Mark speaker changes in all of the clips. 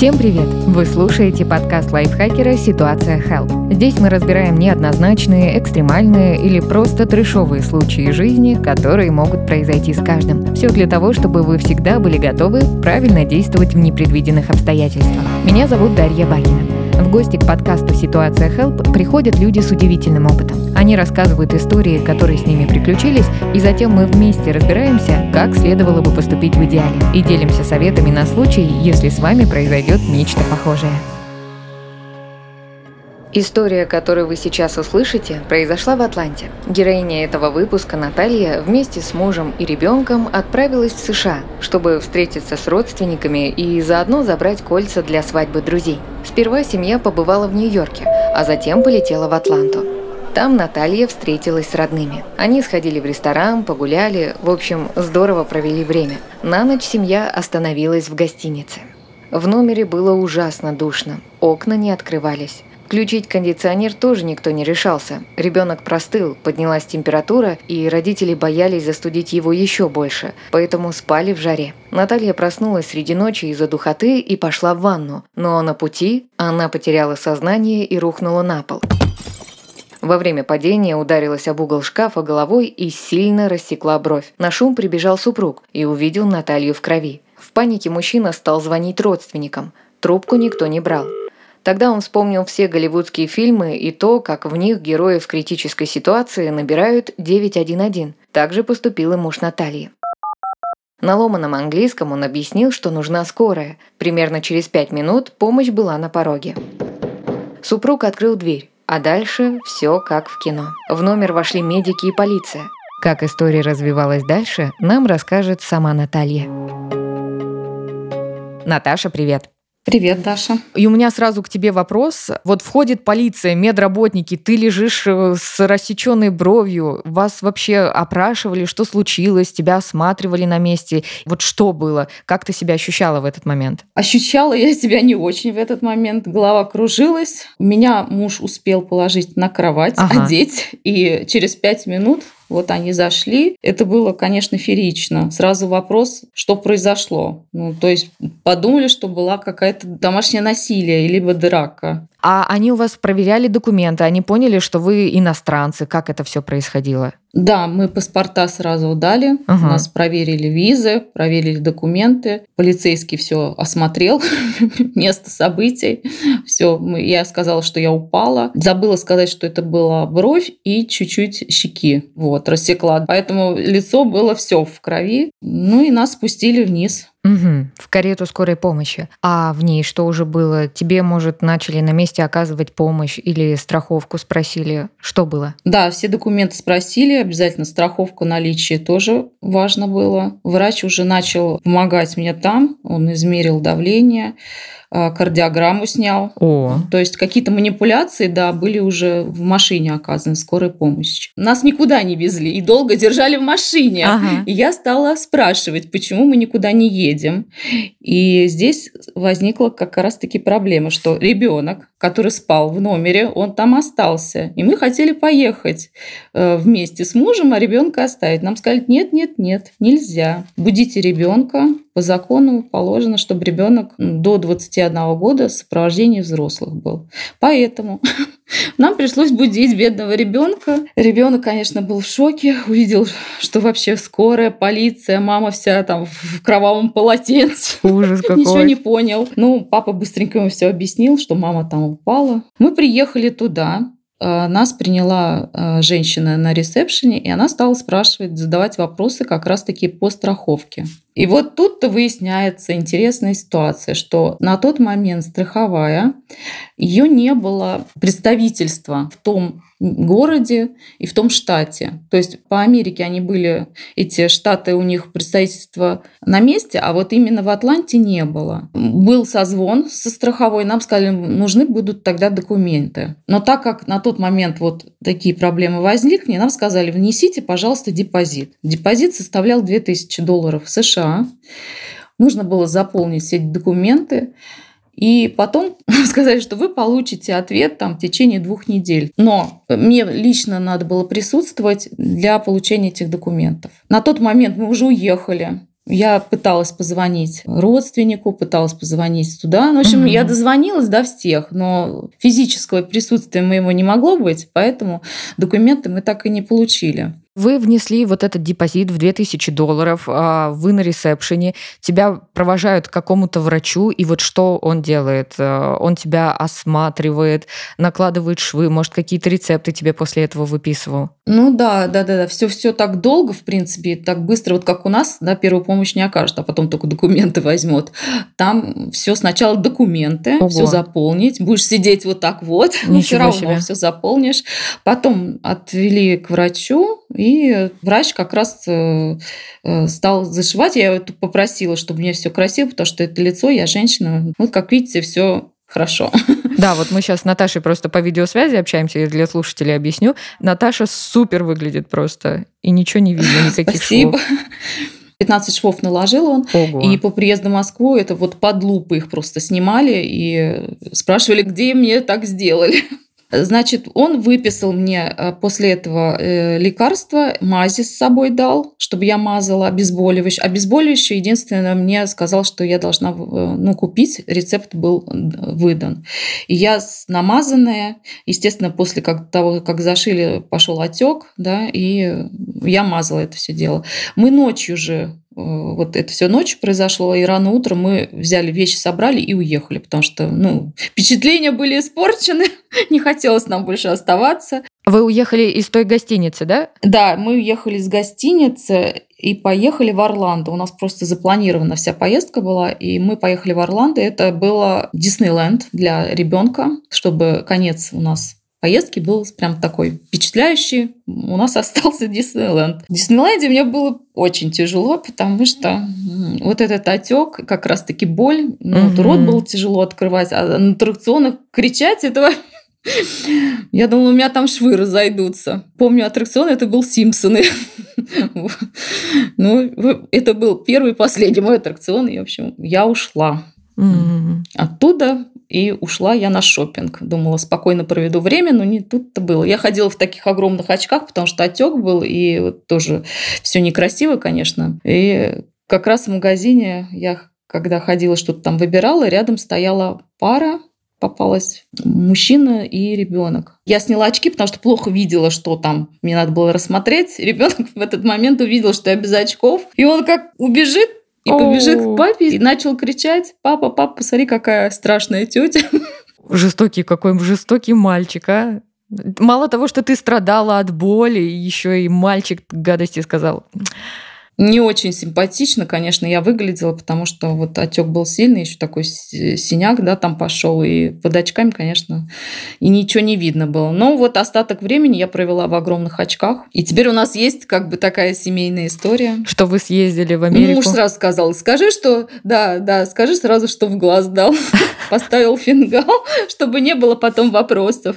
Speaker 1: Всем привет! Вы слушаете подкаст лайфхакера «Ситуация Help». Здесь мы разбираем неоднозначные, экстремальные или просто трешовые случаи жизни, которые могут произойти с каждым. Все для того, чтобы вы всегда были готовы правильно действовать в непредвиденных обстоятельствах. Меня зовут Дарья Бакина. В гости к подкасту «Ситуация Help» приходят люди с удивительным опытом. Они рассказывают истории, которые с ними приключились, и затем мы вместе разбираемся, как следовало бы поступить в идеале, и делимся советами на случай, если с вами произойдет нечто похожее. История, которую вы сейчас услышите, произошла в Атланте. Героиня этого выпуска, Наталья, вместе с мужем и ребенком отправилась в США, чтобы встретиться с родственниками и заодно забрать кольца для свадьбы друзей. Сперва семья побывала в Нью-Йорке, а затем полетела в Атланту. Там Наталья встретилась с родными. Они сходили в ресторан, погуляли, в общем, здорово провели время. На ночь семья остановилась в гостинице. В номере было ужасно душно, окна не открывались. Включить кондиционер тоже никто не решался. Ребенок простыл, поднялась температура, и родители боялись застудить его еще больше, поэтому спали в жаре. Наталья проснулась среди ночи из-за духоты и пошла в ванну, но на пути она потеряла сознание и рухнула на пол. Во время падения ударилась об угол шкафа головой и сильно рассекла бровь. На шум прибежал супруг и увидел Наталью в крови. В панике мужчина стал звонить родственникам. Трубку никто не брал. Тогда он вспомнил все голливудские фильмы и то, как в них герои в критической ситуации набирают 911. Так же поступил и муж Натальи. На ломаном английском он объяснил, что нужна скорая. Примерно через пять минут помощь была на пороге. Супруг открыл дверь, а дальше все как в кино. В номер вошли медики и полиция. Как история развивалась дальше, нам расскажет сама Наталья. Наташа, привет!
Speaker 2: Привет, Даша.
Speaker 1: И у меня сразу к тебе вопрос. Вот входит полиция, медработники, ты лежишь э, с рассеченной бровью. Вас вообще опрашивали, что случилось, тебя осматривали на месте. Вот что было? Как ты себя ощущала в этот момент?
Speaker 2: Ощущала я себя не очень в этот момент. Голова кружилась. Меня муж успел положить на кровать, ага. одеть. И через пять минут вот они зашли. Это было, конечно, феерично. Сразу вопрос, что произошло. Ну, то есть подумали, что была какая-то домашнее насилие, либо драка.
Speaker 1: А они у вас проверяли документы, они поняли, что вы иностранцы, как это все происходило?
Speaker 2: Да, мы паспорта сразу дали, угу. нас проверили визы, проверили документы, полицейский все осмотрел, место событий, все, я сказала, что я упала, забыла сказать, что это была бровь и чуть-чуть щеки, вот, рассекла, поэтому лицо было все в крови, ну и нас спустили вниз.
Speaker 1: Угу, в карету скорой помощи. А в ней что уже было? Тебе, может, начали на месте оказывать помощь или страховку спросили? Что было?
Speaker 2: Да, все документы спросили, обязательно страховку наличие тоже важно было. Врач уже начал помогать мне там, он измерил давление, а, кардиограмму снял.
Speaker 1: О.
Speaker 2: То есть какие-то манипуляции, да, были уже в машине оказаны, скорой помощи. Нас никуда не везли и долго держали в машине. Ага. И я стала спрашивать, почему мы никуда не едем. И здесь возникла как раз-таки проблема, что ребенок, который спал в номере, он там остался. И мы хотели поехать э, вместе с мужем, а ребенка оставить. Нам сказали, нет, нет, нет, нельзя. Будите ребенка, по закону положено, чтобы ребенок до 21 года в сопровождении взрослых был. Поэтому нам пришлось будить бедного ребенка. Ребенок, конечно, был в шоке, увидел, что вообще скорая, полиция, мама вся там в кровавом полотенце.
Speaker 1: Ужас какой.
Speaker 2: Ничего не понял. Ну, папа быстренько ему все объяснил, что мама там упала. Мы приехали туда, Э, нас приняла э, женщина на ресепшене, и она стала спрашивать, задавать вопросы как раз-таки по страховке. И вот тут-то выясняется интересная ситуация, что на тот момент страховая, ее не было представительства в том городе и в том штате. То есть по Америке они были, эти штаты, у них представительство на месте, а вот именно в Атланте не было. Был созвон со страховой, нам сказали, нужны будут тогда документы. Но так как на тот момент вот такие проблемы возникли, нам сказали, внесите, пожалуйста, депозит. Депозит составлял 2000 долларов США. Нужно было заполнить все эти документы. И потом сказали, что вы получите ответ там, в течение двух недель. Но мне лично надо было присутствовать для получения этих документов. На тот момент мы уже уехали. Я пыталась позвонить родственнику, пыталась позвонить туда. Ну, в общем, угу. я дозвонилась до всех, но физического присутствия моего не могло быть, поэтому документы мы так и не получили.
Speaker 1: Вы внесли вот этот депозит в 2000 долларов, а, вы на ресепшене, тебя провожают к какому-то врачу, и вот что он делает? А, он тебя осматривает, накладывает швы, может, какие-то рецепты тебе после этого выписывал?
Speaker 2: Ну да, да, да, да. Все, все так долго, в принципе, так быстро, вот как у нас, да, первую помощь не окажет, а потом только документы возьмет. Там все сначала документы, Ого. все заполнить, будешь сидеть вот так вот, но все равно все заполнишь. Потом отвели к врачу, и врач как раз э, э, стал зашивать. Я его попросила, чтобы мне все красиво, потому что это лицо, я женщина. Вот как видите, все хорошо.
Speaker 1: Да, вот мы сейчас с Наташей просто по видеосвязи общаемся, я для слушателей объясню. Наташа супер выглядит просто, и ничего не видно, никаких
Speaker 2: Спасибо. швов. 15 швов наложил он. Ого. И по приезду в Москву это вот под лупы их просто снимали и спрашивали, где мне так сделали. Значит, он выписал мне э, после этого э, лекарства, мази с собой дал, чтобы я мазала обезболивающее. Обезболивающее единственное мне сказал, что я должна э, ну, купить, рецепт был выдан. И я намазанная, естественно, после как, того, как зашили, пошел отек, да, и я мазала это все дело. Мы ночью же вот это все ночью произошло, и рано утром мы взяли вещи, собрали и уехали, потому что ну, впечатления были испорчены, не хотелось нам больше оставаться.
Speaker 1: Вы уехали из той гостиницы, да?
Speaker 2: Да, мы уехали из гостиницы и поехали в Орландо. У нас просто запланирована вся поездка была, и мы поехали в Орландо. Это было Диснейленд для ребенка, чтобы конец у нас поездки был прям такой впечатляющий. У нас остался Диснейленд. В Диснейленде мне было очень тяжело, потому что вот этот отек, как раз-таки боль, ну, угу. вот рот было тяжело открывать, а на аттракционах кричать этого я думала, у меня там швы разойдутся. Помню, аттракцион это был Симпсоны. Ну, это был первый и последний мой аттракцион. И, в общем, я ушла. Оттуда и ушла я на шопинг. Думала, спокойно проведу время, но не тут-то было. Я ходила в таких огромных очках, потому что отек был, и вот тоже все некрасиво, конечно. И как раз в магазине я, когда ходила, что-то там выбирала, рядом стояла пара, попалась мужчина и ребенок. Я сняла очки, потому что плохо видела, что там мне надо было рассмотреть. Ребенок в этот момент увидел, что я без очков. И он как убежит, и побежит к папе и начал кричать, папа, папа, посмотри, какая страшная тетя.
Speaker 1: Жестокий какой жестокий мальчик, а? Мало того, что ты страдала от боли, еще и мальчик гадости сказал
Speaker 2: не очень симпатично, конечно, я выглядела, потому что вот отек был сильный, еще такой синяк, да, там пошел, и под очками, конечно, и ничего не видно было. Но вот остаток времени я провела в огромных очках. И теперь у нас есть как бы такая семейная история.
Speaker 1: Что вы съездили в Америку?
Speaker 2: Муж сразу сказал, скажи, что, да, да, скажи сразу, что в глаз дал. Поставил фингал, чтобы не было потом вопросов.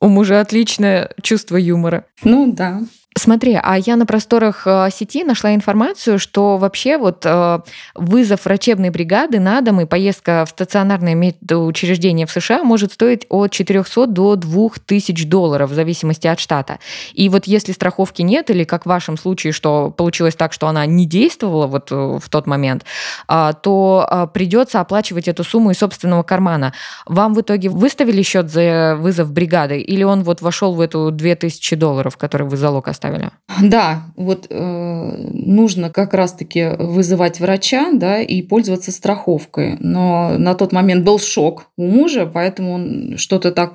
Speaker 1: У мужа отличное чувство юмора.
Speaker 2: Ну да.
Speaker 1: Смотри, а я на просторах э, сети нашла информацию, что вообще вот э, вызов врачебной бригады на дом и поездка в стационарное медучреждение в США может стоить от 400 до 2000 долларов в зависимости от штата. И вот если страховки нет, или как в вашем случае, что получилось так, что она не действовала вот э, в тот момент, а, то придется оплачивать эту сумму из собственного кармана. Вам в итоге выставили счет за вызов бригады, или он вот вошел в эту 2000 долларов, которые вы залог оставили? Оставили.
Speaker 2: Да, вот э, нужно как раз-таки вызывать врача, да, и пользоваться страховкой. Но на тот момент был шок у мужа, поэтому он что-то так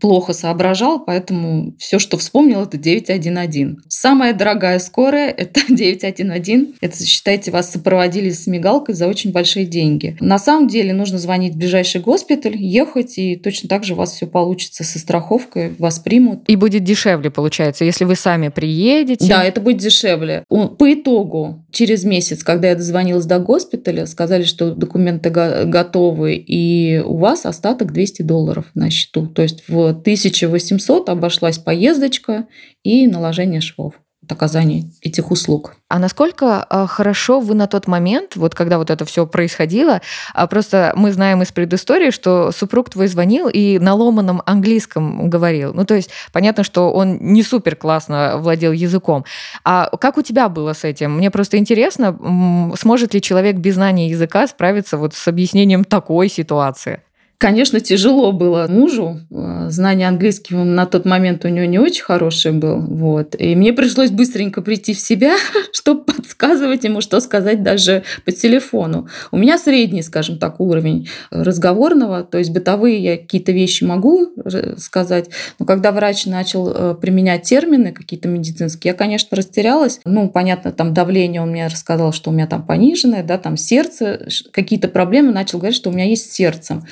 Speaker 2: плохо соображал, поэтому все, что вспомнил, это 911. Самая дорогая скорая – это 911. Это, считайте, вас сопроводили с мигалкой за очень большие деньги. На самом деле нужно звонить в ближайший госпиталь, ехать, и точно так же у вас все получится со страховкой, вас примут.
Speaker 1: И будет дешевле, получается, если вы сами приедете.
Speaker 2: Да, это будет дешевле. По итогу, через месяц, когда я дозвонилась до госпиталя, сказали, что документы готовы, и у вас остаток 200 долларов на счету. То есть в 1800 обошлась поездочка и наложение швов. Оказания этих услуг.
Speaker 1: А насколько э, хорошо вы на тот момент, вот когда вот это все происходило, а просто мы знаем из предыстории, что супруг твой звонил и на ломаном английском говорил. Ну, то есть понятно, что он не супер классно владел языком. А как у тебя было с этим? Мне просто интересно, сможет ли человек без знания языка справиться вот с объяснением такой ситуации?
Speaker 2: Конечно, тяжело было мужу. Э, знание английского на тот момент у него не очень хорошее было. Вот. И мне пришлось быстренько прийти в себя, чтобы подсказывать ему, что сказать даже по телефону. У меня средний, скажем так, уровень разговорного, то есть бытовые я какие-то вещи могу сказать, но когда врач начал э, применять термины какие-то медицинские, я, конечно, растерялась. Ну, понятно, там давление он мне рассказал, что у меня там пониженное, да, там сердце, какие-то проблемы, начал говорить, что у меня есть с сердцем.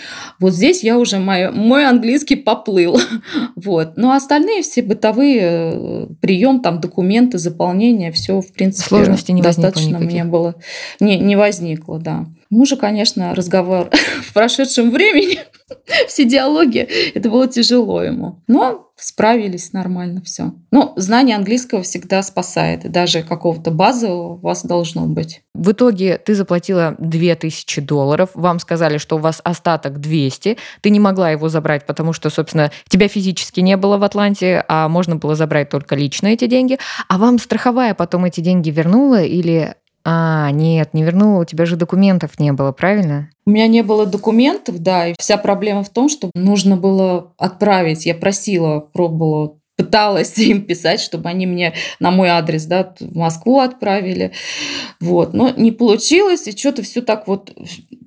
Speaker 2: Вот здесь я уже, мой, мой английский поплыл. вот. Но остальные все бытовые э, прием, там документы, заполнение, все, в принципе,
Speaker 1: Сложности не
Speaker 2: достаточно мне было. Не, не возникло, да. Мужа, конечно, разговор в прошедшем времени, все диалоги, это было тяжело ему. Но справились нормально все. Но знание английского всегда спасает. Даже какого-то базового у вас должно быть.
Speaker 1: В итоге ты заплатила 2000 долларов. Вам сказали, что у вас остаток 200. Ты не могла его забрать, потому что, собственно, тебя физически не было в Атланте, а можно было забрать только лично эти деньги. А вам страховая потом эти деньги вернула или а, нет, не вернула, у тебя же документов не было, правильно?
Speaker 2: У меня не было документов, да, и вся проблема в том, что нужно было отправить. Я просила, пробовала пыталась им писать, чтобы они мне на мой адрес да, в Москву отправили. Вот. Но не получилось, и что-то все так вот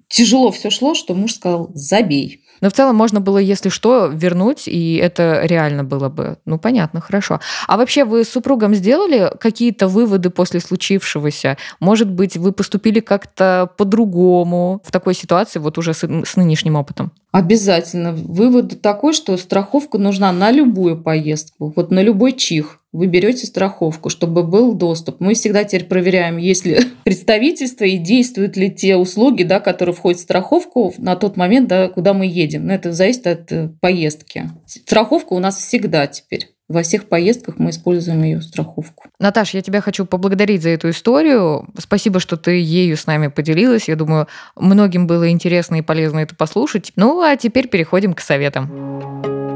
Speaker 2: тяжело все шло, что муж сказал, забей.
Speaker 1: Но в целом можно было, если что, вернуть, и это реально было бы. Ну, понятно, хорошо. А вообще вы с супругом сделали какие-то выводы после случившегося? Может быть, вы поступили как-то по-другому в такой ситуации, вот уже с, с нынешним опытом?
Speaker 2: Обязательно. Вывод такой, что страховка нужна на любую поездку, вот на любой чих вы берете страховку, чтобы был доступ. Мы всегда теперь проверяем, есть ли представительство и действуют ли те услуги, да, которые входят в страховку на тот момент, да, куда мы едем. Но это зависит от э, поездки. Страховка у нас всегда теперь. Во всех поездках мы используем ее страховку.
Speaker 1: Наташа, я тебя хочу поблагодарить за эту историю. Спасибо, что ты ею с нами поделилась. Я думаю, многим было интересно и полезно это послушать. Ну, а теперь переходим к советам.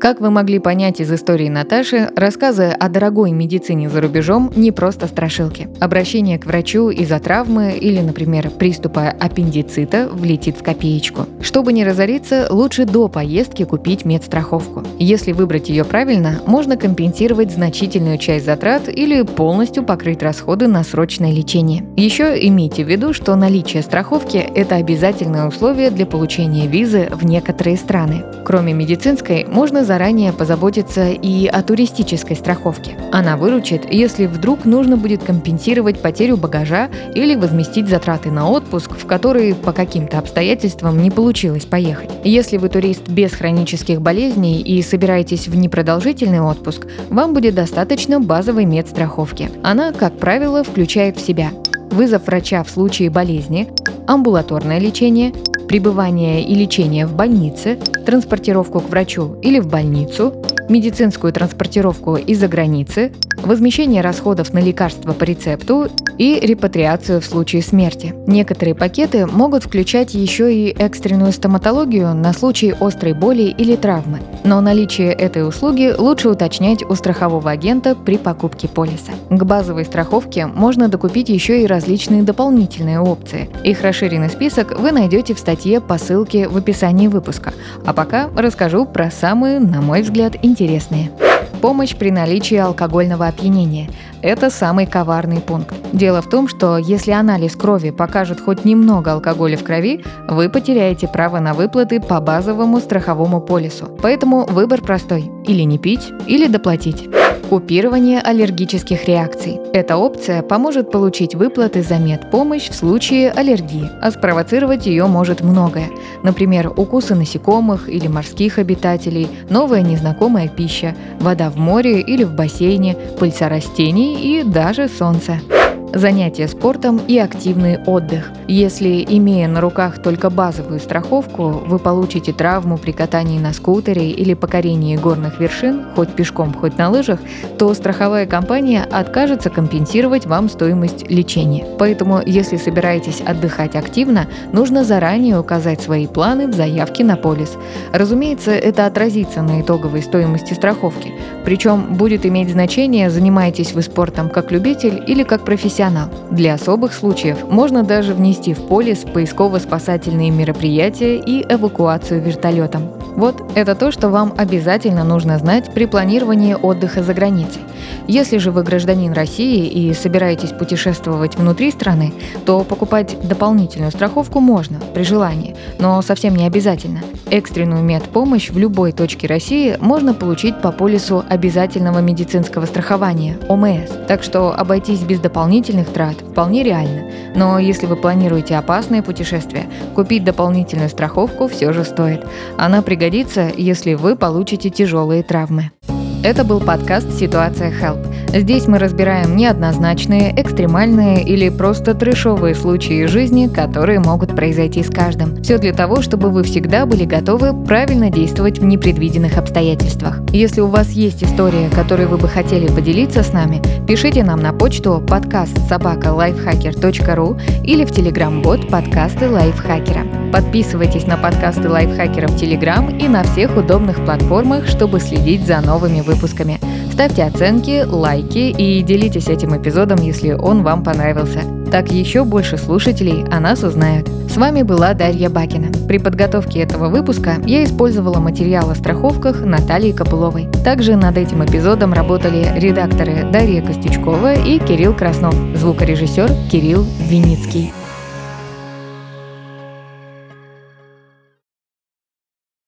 Speaker 1: Как вы могли понять из истории Наташи, рассказы о дорогой медицине за рубежом не просто страшилки. Обращение к врачу из-за травмы или, например, приступа аппендицита влетит в копеечку. Чтобы не разориться, лучше до поездки купить медстраховку. Если выбрать ее правильно, можно компенсировать значительную часть затрат или полностью покрыть расходы на срочное лечение. Еще имейте в виду, что наличие страховки – это обязательное условие для получения визы в некоторые страны. Кроме медицинской, можно заранее позаботиться и о туристической страховке. Она выручит, если вдруг нужно будет компенсировать потерю багажа или возместить затраты на отпуск, в который по каким-то обстоятельствам не получилось поехать. Если вы турист без хронических болезней и собираетесь в непродолжительный отпуск, вам будет достаточно базовой медстраховки. Она, как правило, включает в себя вызов врача в случае болезни, амбулаторное лечение, пребывание и лечение в больнице, транспортировку к врачу или в больницу, медицинскую транспортировку из-за границы, возмещение расходов на лекарства по рецепту и репатриацию в случае смерти. Некоторые пакеты могут включать еще и экстренную стоматологию на случай острой боли или травмы, но наличие этой услуги лучше уточнять у страхового агента при покупке полиса. К базовой страховке можно докупить еще и различные дополнительные опции. Их расширенный список вы найдете в статье по ссылке в описании выпуска. А пока расскажу про самые, на мой взгляд, интересные. Помощь при наличии алкогольного опьянения. Это самый коварный пункт. Дело в том, что если анализ крови покажет хоть немного алкоголя в крови, вы потеряете право на выплаты по базовому страховому полису. Поэтому выбор простой – или не пить, или доплатить. Купирование аллергических реакций. Эта опция поможет получить выплаты за медпомощь в случае аллергии, а спровоцировать ее может многое. Например, укусы насекомых или морских обитателей, новая незнакомая пища, вода в море или в бассейне, пыльца растений и даже солнце. Занятия спортом и активный отдых. Если, имея на руках только базовую страховку, вы получите травму при катании на скутере или покорении горных вершин, хоть пешком, хоть на лыжах, то страховая компания откажется компенсировать вам стоимость лечения. Поэтому, если собираетесь отдыхать активно, нужно заранее указать свои планы в заявке на полис. Разумеется, это отразится на итоговой стоимости страховки. Причем будет иметь значение, занимаетесь вы спортом как любитель или как профессионал. Для особых случаев можно даже внести в полис поисково-спасательные мероприятия и эвакуацию вертолетом. Вот это то, что вам обязательно нужно знать при планировании отдыха за границей. Если же вы гражданин России и собираетесь путешествовать внутри страны, то покупать дополнительную страховку можно при желании, но совсем не обязательно. Экстренную медпомощь в любой точке России можно получить по полису обязательного медицинского страхования ОМС. Так что обойтись без дополнительных трат вполне реально. Но если вы планируете опасное путешествие, купить дополнительную страховку все же стоит. Она пригодится, если вы получите тяжелые травмы. Это был подкаст «Ситуация Help». Здесь мы разбираем неоднозначные, экстремальные или просто трешовые случаи жизни, которые могут произойти с каждым. Все для того, чтобы вы всегда были готовы правильно действовать в непредвиденных обстоятельствах. Если у вас есть история, которой вы бы хотели поделиться с нами, пишите нам на почту подкаст собака lifehacker.ru или в телеграм-бот подкасты лайфхакера. Подписывайтесь на подкасты лайфхакера в Телеграм и на всех удобных платформах, чтобы следить за новыми выпусками. Ставьте оценки, лайки и делитесь этим эпизодом, если он вам понравился. Так еще больше слушателей о нас узнают. С вами была Дарья Бакина. При подготовке этого выпуска я использовала материал о страховках Натальи Копыловой. Также над этим эпизодом работали редакторы Дарья Костючкова и Кирилл Краснов, звукорежиссер Кирилл Виницкий.